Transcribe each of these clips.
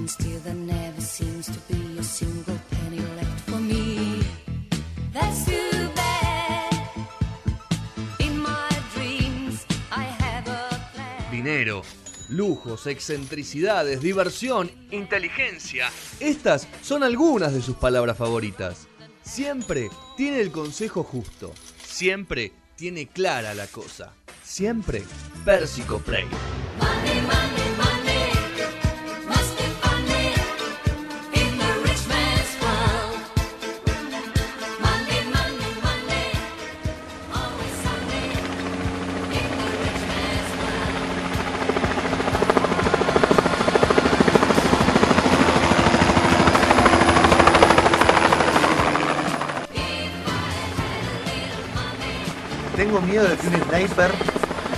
And still there never seems to be a single penny left for me. That's too bad. In my dreams, I have a plan. Dinero, lujos, excentricidades, diversión, inteligencia. Estas son algunas de sus palabras favoritas. Siempre tiene el consejo justo. Siempre tiene clara la cosa. Siempre Pérsico Play. Money, money, Tengo miedo de que un sniper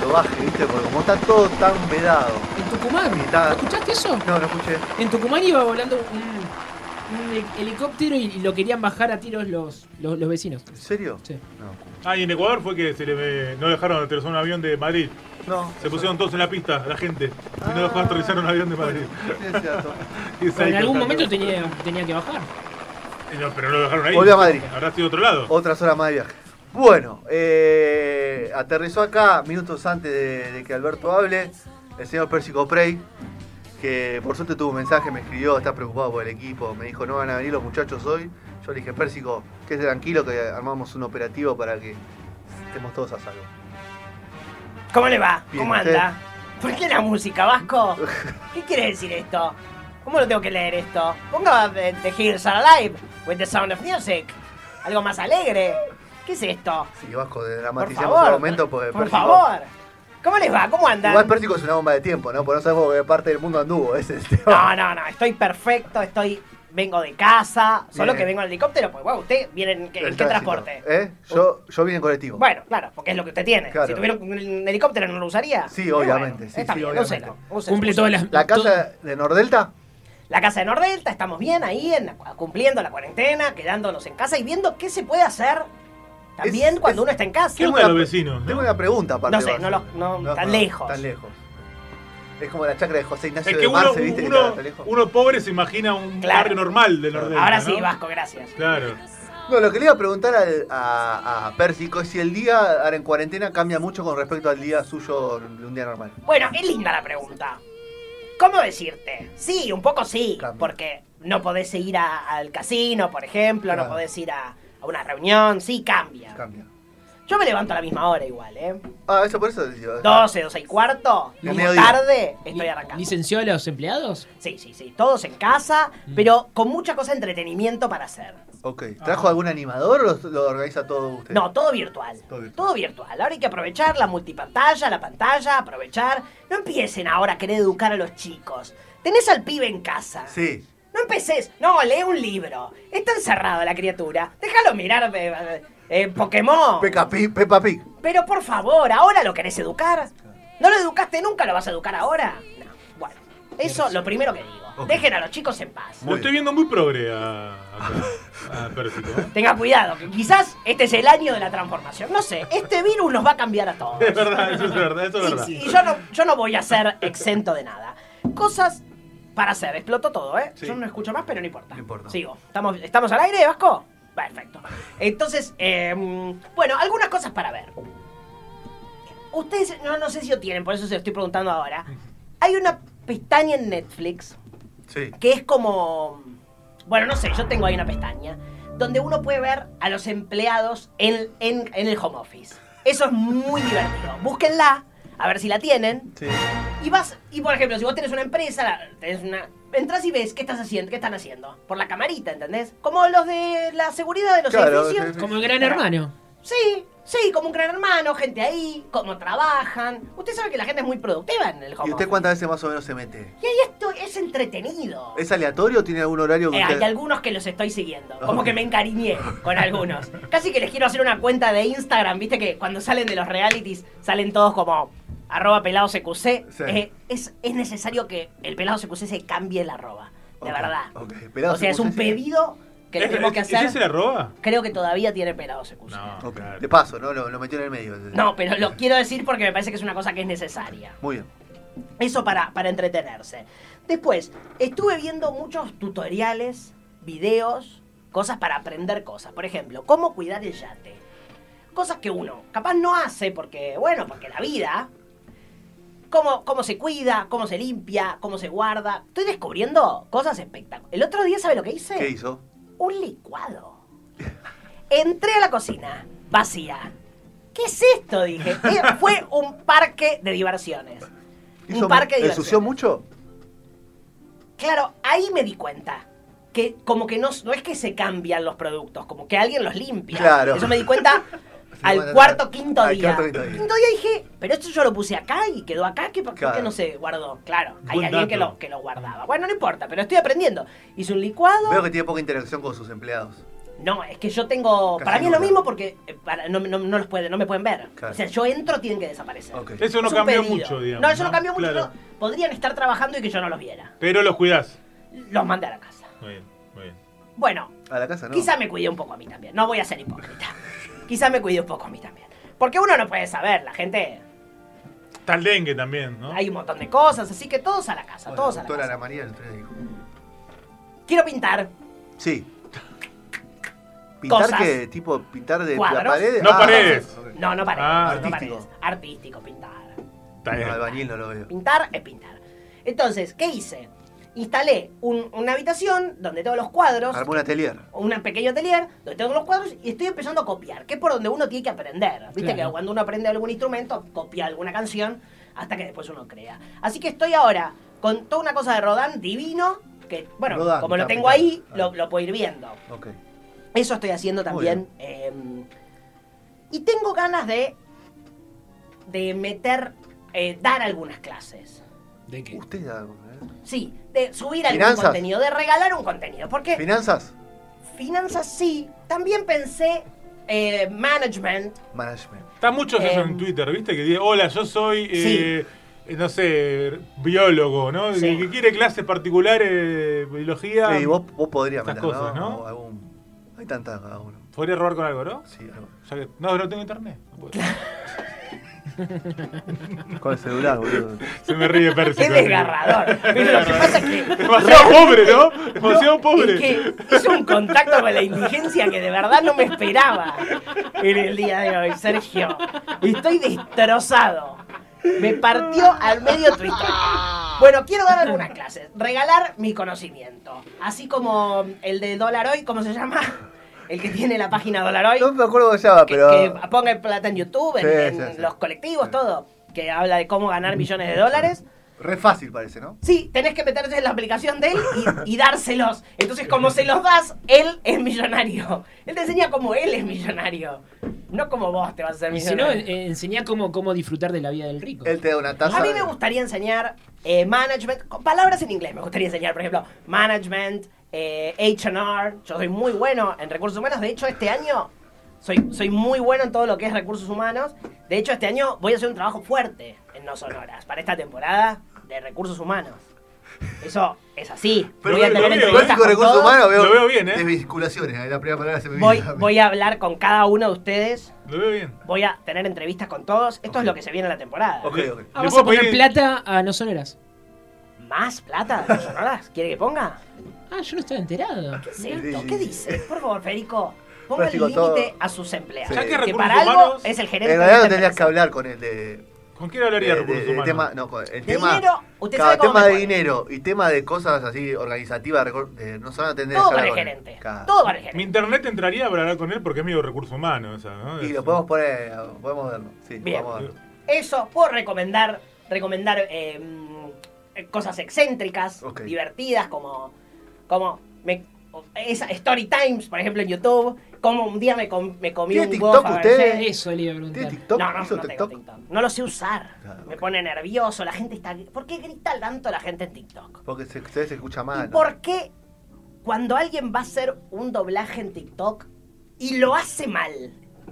lo baje, ¿viste? Porque como está todo tan vedado. En Tucumán, está- ¿no ¿escuchaste eso? No, no escuché. En Tucumán iba volando un, un hel- helicóptero y, lo querían bajar a tiros los, los, los vecinos. ¿En serio? Sí. No. Ah, y en Ecuador fue que se le no dejaron aterrizar un avión de Madrid. No. Se pusieron todos en la pista, la gente. Y no dejó aterrizar un avión de Madrid. Es en algún momento tenía, tenía que bajar. Y no, pero no lo dejaron ahí. Volvió a Madrid. Habrá sido otro lado. Otras horas más de viaje. Bueno, eh, aterrizó acá minutos antes de, de que Alberto hable el señor Pérsico Prey, que por suerte tuvo un mensaje, me escribió, está preocupado por el equipo, me dijo no van a venir los muchachos hoy. Yo le dije, Pérsico, quédese tranquilo que armamos un operativo para que estemos todos a salvo. ¿Cómo le va? Bien, ¿Cómo ¿usted? anda? ¿Por qué la música, Vasco? ¿Qué quiere decir esto? ¿Cómo lo tengo que leer esto? Ponga The, the Hills Are Alive with the Sound of Music. Algo más alegre. ¿Qué es esto? Sí, Vasco, de Por dramaticemos favor. el momento porque Por favor. ¿Cómo les va? ¿Cómo andan? Igual Pérsico es una bomba de tiempo, ¿no? Porque no sabemos qué parte del mundo anduvo, ese es el No, tema. no, no. Estoy perfecto. Estoy... Vengo de casa. Solo Bien. que vengo en helicóptero. Pues, bueno, usted viene en, qué- en transporte. ¿Eh? Yo, yo vine en colectivo. Bueno, claro, porque es lo que usted tiene. Claro. Si tuviera un helicóptero no lo usaría. Sí, obviamente, bueno, sí, está sí, bien, obviamente. úselo, úselo, Cumple todas las. ¿La todo- casa de Nordelta? La casa de Nordelta, estamos bien ahí, en, cumpliendo la cuarentena, quedándonos en casa y viendo qué se puede hacer también Es- cuando es- uno está en casa. ¿Qué Tengo onda una vecinos? Tengo no? una pregunta aparte. No sé, no lo- no, tan lejos. Tan lejos. Es como la chacra de José Ignacio Es que de uno, Marce, ¿viste? que uno, está tan lejos. uno pobre se imagina un Claro. barrio normal de Nordelta. Ahora sí, ¿no? Vasco, gracias. Claro. No, lo que le iba a preguntar al- a, a Pérsico es si el día ahora en cuarentena cambia mucho con respecto al día suyo de un día normal. Bueno, es linda la pregunta. ¿Cómo decirte? Sí, un poco sí, porque no podés ir a- al casino, por ejemplo, Claro. no podés ir a, a una reunión, sí, cambia. Cambia. Yo me levanto a la misma hora igual, ¿eh? Ah, eso por eso digo. 12, 12 y cuarto, como mediodía. tarde, estoy arrancando. ¿Licenció a los empleados? Sí, sí, sí, todos en casa, Mm. pero con mucha cosa de entretenimiento para hacer. Ok. ¿Trajo algún animador o lo, lo organiza todo usted? No, todo virtual. Todo virtual. Todo virtual. Ahora hay que aprovechar la multipantalla, la pantalla, aprovechar. No empiecen ahora a querer educar a los chicos. Tenés al pibe en casa. Sí. No empeces. No, lee un libro. Está encerrado la criatura. Déjalo mirar eh, eh, Pokémon. Peca Pig, Peppa Pig. Pero por favor, ¿ahora lo querés educar? ¿No lo educaste nunca? ¿Lo vas a educar ahora? No. Bueno, eso lo primero que digo. Dejen a los chicos en paz. Lo estoy viendo muy progre a, acá, a Pérsico. Tenga cuidado, que quizás este es el año de la transformación. No sé, este virus nos va a cambiar a todos. Es verdad, eso es verdad, eso es Y, verdad. y yo, no, yo no voy a ser exento de nada. Cosas para hacer. Explotó todo, ¿eh? Sí. Yo no escucho más, pero no importa. No importa. Sigo. ¿Estamos, ¿Estamos al aire, Vasco? Perfecto. Entonces, eh, bueno, algunas cosas para ver. Ustedes, no, no sé si lo tienen, por eso se lo estoy preguntando ahora. Hay una pestaña en Netflix Sí. que es como. Bueno, no sé, yo tengo ahí una pestaña donde uno puede ver a los empleados en, en, en el home office. Eso es muy divertido. Búsquenla, a ver si la tienen. Sí. Y vas, y por ejemplo, si vos tenés una empresa, tenés una. Entras y ves qué estás haciendo, qué están haciendo. Por la camarita, ¿entendés? Como los de la seguridad de los Claro, edificios. sí, Como el gran hermano. Sí, sí, como un gran hermano, gente ahí, cómo trabajan. Usted sabe que la gente es muy productiva en el home ¿Y usted cuántas veces más o menos se mete? Y ahí esto es entretenido. ¿Es aleatorio o tiene algún horario que Eh, usted... hay algunos que los estoy siguiendo. Como que me encariñé con algunos. Casi que les quiero hacer una cuenta de Instagram. Viste que cuando salen de los realities salen todos como arroba pelado CQC. Sí. Eh, es, es necesario que el pelado CQC se cambie el arroba. De verdad. ok. Pelado o sea, es un pedido que le ¿Es- tenemos que es- hacer. ¿Ese la roba? Creo que todavía tiene pelado CQC. No, Ok, claro. De paso, ¿no? Lo, lo metió en el medio. No, pero lo quiero decir porque me parece que es una cosa que es necesaria. Muy bien. Eso para, para entretenerse. Después, estuve viendo muchos tutoriales, videos, cosas para aprender cosas. Por ejemplo, cómo cuidar el yate. Cosas que uno capaz no hace porque, bueno, porque la vida. Cómo, cómo se cuida, cómo se limpia, cómo se guarda. Estoy descubriendo cosas espectaculares. El otro día, ¿sabe lo que hice? ¿Qué hizo? Un licuado. Entré a la cocina, vacía. ¿Qué es esto? Dije. Eh, Fue un parque de diversiones. ¿Hizo un parque de ¿Ensució mucho? Claro, ahí me di cuenta. Que como que no, no es que se cambian los productos, como que alguien los limpia. Claro. Eso me di cuenta al cuarto, quinto al día. cuarto, quinto día. Quinto día dije, pero esto yo lo puse acá y quedó acá, ¿qué, por qué no se guardó? Claro, hay alguien que lo, que lo guardaba. Bueno, no importa, pero estoy aprendiendo. Hice un licuado. Veo que tiene poca interacción con sus empleados. No, es que yo tengo. Casi para mí es lo mismo porque eh, para- no, no- no los puede, no me pueden ver. Claro. O sea, yo entro, tienen que desaparecer. Ok. Eso no Es cambió pedido. mucho, digamos. No, eso no, cambió mucho. Claro. no. Podrían estar trabajando y que yo no los viera. Pero los cuidás. Los mandé a la casa. Muy bien, muy bien. Bueno, A la casa no. quizá me cuidé un poco a mí también. No voy a ser hipócrita. Quizá me cuidé un poco a mí también. Porque uno no puede saber, la gente. Está el dengue también, ¿no? Hay un montón de cosas, así que todos a la casa, Bueno, todos a la doctora casa. Ana María el otro día dijo. Quiero pintar. Sí. ¿Pintar Cosas. qué? ¿Tipo pintar de Cuadros. la pared? No Ah, paredes. ok. No, no paredes. Ah, no artístico. paredes. Artístico, pintar. Está bien. No, albañil no lo veo. Pintar es pintar. Entonces, ¿qué hice? Instalé un- una habitación donde tengo los cuadros, Armó un atelier. un pequeño atelier donde tengo los cuadros y estoy empezando a copiar, que es por donde uno tiene que aprender. Viste Claro. que cuando uno aprende algún instrumento, copia alguna canción hasta que después uno crea. Así que estoy ahora con toda una cosa de Rodán divino, que bueno, como lo tengo ahí, lo, lo puedo ir viendo. Ok. Eso estoy haciendo también. eh, y tengo ganas de, de meter, eh, dar algunas clases. ¿De qué? Usted da algo, ¿eh? Sí, de subir algún ¿Finanzas? contenido, de regalar un contenido. Porque ¿Finanzas? finanzas sí, también pensé eh, management. Management. Está mucho eso Em, en Twitter, ¿viste? Que dice, hola, yo soy, eh, eh, no sé, biólogo, ¿no? Sí. Que quiere clases particulares de biología. Sí, vos, vos podrías Estas meter, cosas, ¿no? Algún- Hay tantas cada uno. Podría robar con algo, ¿no? Sí, algo. Que- no, no tengo internet. No puedo. Con el celular, boludo. Se me ríe Percy. Eso. desgarrador. Pero lo que pasa es que. Demasiado pobre, ¿no? Demasiado No, pobre. Es que hizo un contacto con la indigencia que de verdad no me esperaba en el día de hoy, Sergio. Estoy destrozado. Me partió al medio Twitter. Bueno, quiero dar algunas clases. Regalar mi conocimiento. Así como el de Dólar Hoy, ¿cómo se llama? El que tiene la página Dólar Hoy. No me acuerdo cómo se llama, que, pero. que ponga el plata en YouTube, en, Sí, en sí, sí. los colectivos, todo. Que habla de cómo ganar millones de dólares. Re fácil parece, ¿no? Sí, tenés que meterte en la aplicación de él y, y dárselos. Entonces, como se los das, él es millonario. Él te enseña cómo él es millonario. No como vos te vas a ser Y si no, millonario. eh, enseñá cómo, cómo disfrutar de la vida del rico. Él te da una taza. a mí de- me gustaría enseñar eh, management, con palabras en inglés. Me gustaría enseñar, por ejemplo, management, eh, HR. Yo soy muy bueno en recursos humanos. De hecho, este año soy, soy muy bueno en todo lo que es recursos humanos. De hecho, este año voy a hacer un trabajo fuerte en No Sonoras para esta temporada de recursos humanos. Eso es así. Pero voy a lo tener entrevistas con recursos todos. humanos, veo. Lo veo bien, ¿eh? Desvinculaciones, es la primera palabra que se me Voy, viene. voy a hablar con cada uno de ustedes. Lo veo bien. Voy a tener entrevistas con todos. Esto es lo que se viene en la temporada. Ok, ok. Ah, ¿Le vas puedo a poner pedir- plata a no soneras. ¿Más plata de No Sonoras? ¿Quiere que ponga? Ah, yo no estaba enterado. ¿Qué es esto? ¿Qué dice? Por favor, Federico. Ponga el límite a sus empleados. Ya que Que recursos para algo humanos- es el gerente En de realidad esta no tendrías que empresa. hablar con el de. ¿Con quién hablaría de- recursos de- de humanos? tema, no, con el De tema. dinero, usted cada sabe cómo tema me de pone. dinero y tema de cosas así organizativas, recor- de- no son atender Todo para el gerente. Todo para el Mi gerente. internet entraría para hablar con él porque es medio recurso humano. ¿no? Y Es- lo podemos poner, podemos verlo. Sí, Bien. a verlo. Eso, puedo recomendar, recomendar eh, cosas excéntricas, divertidas, como, como me, esa Story Times, por ejemplo, en YouTube. Como un día me, com- me comí ¿Tiene un TikTok huevo usted? Fabergé. Eso le iba a ¿Tiene preguntar. TikTok? No, no, ¿Hizo no tengo TikTok? No lo sé usar. Claro, me pone nervioso. La gente está. ¿Por qué grita tanto la gente en TikTok? Porque se, ustedes se escucha mal. ¿Y por qué cuando alguien va a hacer un doblaje en TikTok y lo hace mal?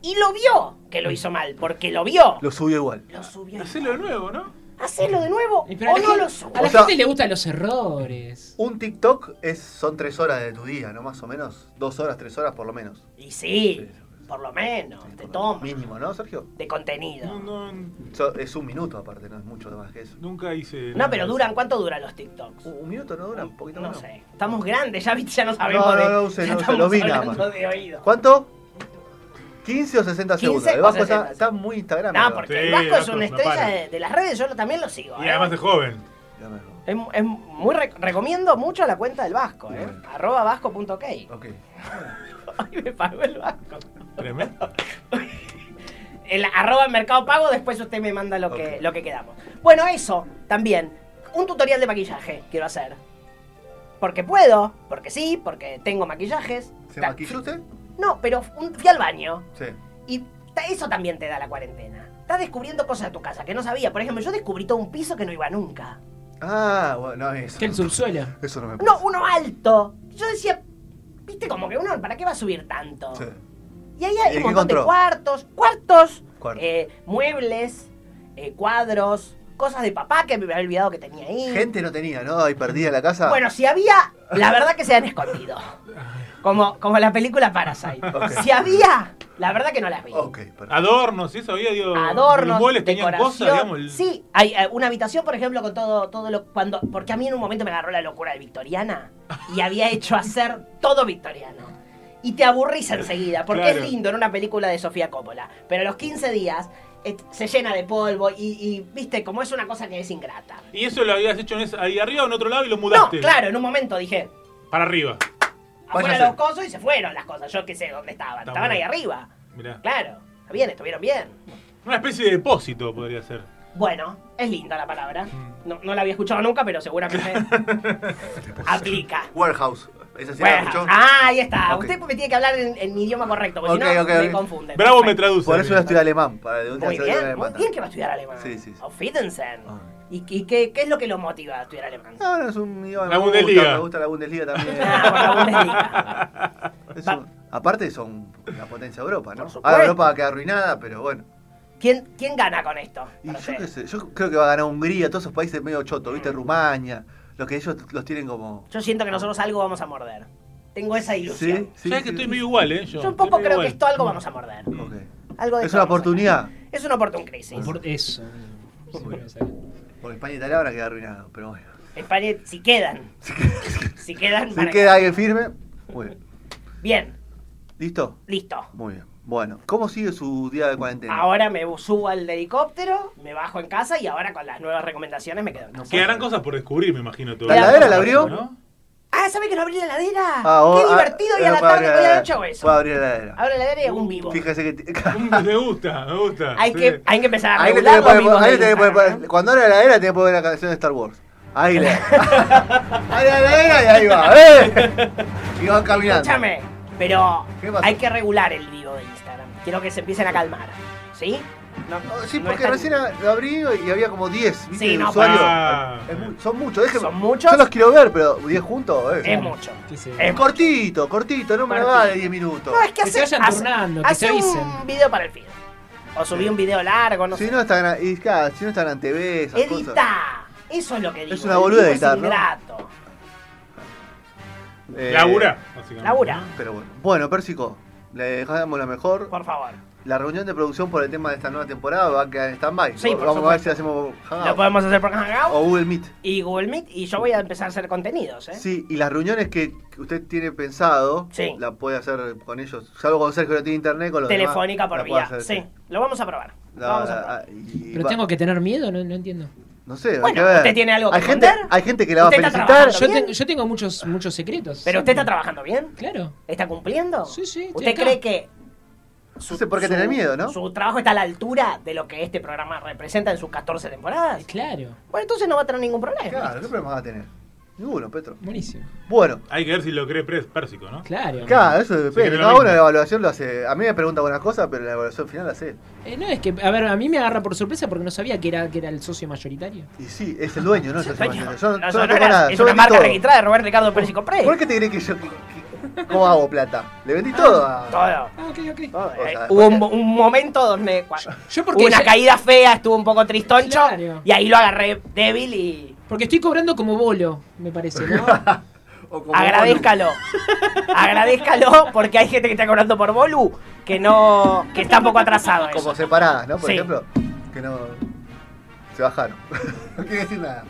Y lo vio que lo hizo mal, porque lo vio. Lo subió igual. Lo subió. Hacelo de nuevo, ¿no? Hacelo de nuevo Y pero a o la no gente- lo A subas. la O sea- gente le gustan los errores. Un TikTok es, son tres horas de tu día, ¿no? Más o menos. Dos horas, tres horas por lo menos. Y sí. Por lo menos, te toma. Mínimo, ¿no, Sergio? De contenido. No, no, So- es un minuto aparte, no es mucho más que eso. nunca hice. No, nada pero de duran, ¿cuánto duran los TikToks? ¿Un, un minuto no dura? ¿Un poquito No más? sé. Estamos grandes, ya viste, ya no sabemos No, no, de. no use, ya no use, estamos lo vi nada hablando más. de oído. ¿Cuánto? 15 o 60 segundos. 15 El Vasco está, 60. está muy Instagram. No, porque Sí, el Vasco es Vasco una es una estrella de, de las redes, yo lo- también lo sigo. Y ¿eh? además de joven. Es, es muy rec- recomiendo mucho la cuenta del Vasco, ¿eh? Bueno. Arroba vasco.ok. Ok. Ay, me pagó el Vasco. Tremendo. El arroba Mercado Pago, después usted me manda lo que, lo que quedamos. Bueno, eso, también. Un tutorial de maquillaje quiero hacer. Porque puedo, porque sí, porque tengo maquillajes. ¿Se maquilló usted? No, pero un- fui al baño. Sí. Y eso también te da la cuarentena. Estás descubriendo cosas de tu casa que no sabía. Por ejemplo, yo descubrí todo un piso que no iba nunca. Ah, bueno, no, eso. Que el subsuelo. Eso no me No, uno alto. Yo decía, viste como que uno, ¿para qué va a subir tanto? Sí. Y ahí ¿Y hay un montón de cuartos, Cuartos. eh, muebles, eh, cuadros, cosas de papá que me había olvidado que tenía ahí. Gente no tenía, ¿no? Ahí perdida la casa. Bueno, si había, la verdad que se han escondido. Como, como la película Parasite. Si había, la verdad que no las vi. Ok, perfecto. Adornos, eso había, digo. Adornos, Los muebles tenían decoración. cosas, digamos. el- Sí, hay eh, una habitación, por ejemplo, con todo, todo lo. cuando Porque a mí en un momento me agarró la locura de victoriana y había hecho hacer todo victoriano. Y te aburrís enseguida, porque Claro. es lindo en una película de Sofía Coppola. Pero a los 15 días se llena de polvo y, y, viste, como es una cosa que es ingrata. ¿Y eso lo habías hecho en ese- ahí arriba o en otro lado y lo No, mudaste? claro, en un momento dije, Para arriba. afuera los cosos y se fueron las cosas. Yo qué sé dónde estaban. Está estaban ahí arriba. Mirá. Claro, está bien, estuvieron bien. Una especie de depósito podría ser. Bueno, es linda la palabra. Mm. No, no la había escuchado nunca, pero seguramente aplica. Warehouse. Esa sí la Bueno, escuchó. ah, ahí está. Usted me tiene que hablar en, en mi idioma correcto, porque si no ok, me confunde. Bravo me traduce. Por eso voy a estudiar alemán. Para de Muy saber bien, alemán. muy bien que va a estudiar alemán. Sí, sí, sí. Auf Wiedersehen. Ah. ¿Y, y qué, qué es lo que lo motiva a estudiar alemán? No, no, es un idioma. La me gusta, Bundesliga. Me gusta la Bundesliga también. Ah, por la Bundesliga. Es Va- un- aparte son la potencia de Europa, ¿no? Ahora Europa queda arruinada, pero bueno. ¿Quién, ¿Quién gana con esto? Y yo qué sé, yo creo que va a ganar Hungría, todos esos países medio chotos, ¿viste? Rumania, los que ellos los tienen como... Yo siento que nosotros algo vamos a morder. Tengo esa ilusión. Sí, sí. ¿Sabes que sí, estoy medio igual, eh? Yo, Yo un poco creo igual. que esto algo vamos a morder. Algo de Es una oportunidad. Es una oportunidad crisis. Por eso. Porque España y Italia van a quedar arruinados, pero bueno. España, si quedan. Si quedan. Si queda alguien firme, muy bien. Bien, ¿Listo? listo. Muy bien. Bueno, ¿cómo sigue su día de cuarentena? Ahora me subo al helicóptero, me bajo en casa y ahora con las nuevas recomendaciones me quedo en casa. Quedarán cosas por descubrir, me imagino. ¿La heladera la abrió? ¿no? Ah, ¿sabe que no abrí la heladera? Ah, vos- Qué ah, divertido y a eh, la tarde abrir voy la a heladera. hecho eso. Puedo abrir la heladera. Abro la heladera y hago un vivo. Fíjese que... Mm, Me gusta, me gusta. Hay sí. que, hay que empezar a Ahí regular los vivos ahí de ¿eh? Cuando abra la heladera tenés que poner la canción de Star Wars. Ahí le. ahí la heladera y ahí va. ¡Eh! Y van caminando. Escúchame, pero hay que regular el vivo de Instagram. Quiero que se empiecen a calmar. ¿Sí? No, Oh, Sí, no porque están- recién lo abrí y había como 10 ¿viste? Sí, no, usuarios. Ah. Son muchos, déjenme. ¿Son muchos? Yo los quiero ver, pero 10 juntos. eh. Es mucho. Es Cortito, cortito, no me lo Cortito. haga de 10 minutos. No, es que, Que se hace, vayan hace- turnando, que hace se un video para el feed. O subí un video largo, no Si sé. no y, claro, si no están en TV, esas cosas. Edita. Eso es lo que digo. Es una boluda vivo editar, es ¿no? ingrato. Eh, Labura, básicamente. Labura. Pero bueno. Bueno, Pérsico, le dejamos la mejor. Por favor. La reunión de producción por el tema de esta nueva temporada va a quedar en stand-by. Sí, por Vamos a ver si hacemos Hangout Lo podemos hacer por Hangout o Google Meet. y Google Meet. Y yo voy a empezar a hacer contenidos, ¿eh? Sí, y las reuniones que usted tiene pensado, Sí. la puede hacer con ellos. Salvo con Sergio no tiene internet, con los Telefónica demás, por la puede vía. hacer, Sí, lo vamos a probar. Lo La- vamos a la- probar. y Pero va- tengo que tener miedo, no, no entiendo. No sé, hay Bueno, que ver. ¿usted tiene algo que hay gente, hay gente que la va a ¿Usted está felicitar. Yo, tengo- yo tengo muchos, muchos secretos. ¿Pero usted está trabajando bien? Claro. ¿Está cumpliendo? Sí, sí, ¿Usted acá. cree que No sé por qué tener miedo, ¿no? Su trabajo está a la altura de lo que este programa representa en sus 14 temporadas. Claro. Bueno, entonces no va a tener ningún problema. Claro, ¿qué problema va a tener? Ninguno, Petro. Buenísimo. Bueno, Hay que ver si lo cree Pres- Pérsico, ¿no? Claro. claro, eso depende. Cada uno la evaluación lo hace. A mí me pregunta buenas cosas, pero la evaluación final la hace. él. Eh, no, es que, a ver, a mí me agarra por sorpresa porque no sabía que era, que era el socio mayoritario. Y sí, es el dueño, ¿no? Yo, Dueño. yo no, No, yo no no toco era- nada. es yo una marca todo. registrada de Roberto Ricardo Pérsico Prey. ¿Por qué te crees que yo. que- que- ¿Cómo hago plata? Le vendí todo a. Todo. Ah, ok, ok. O Eh, sea, hubo un, un momento donde Yo hubo porque, una ya- caída fea, estuvo un poco tristoncho Claro. y ahí lo agarré débil y porque estoy cobrando como bolo, me parece, ¿no? O como Agradézcalo. Agradézcalo porque hay gente que está cobrando por Bolu que no. que está un poco atrasado. Como eso. separadas, ¿no? Por Sí. ejemplo, que no. Se bajaron. no quiere decir nada.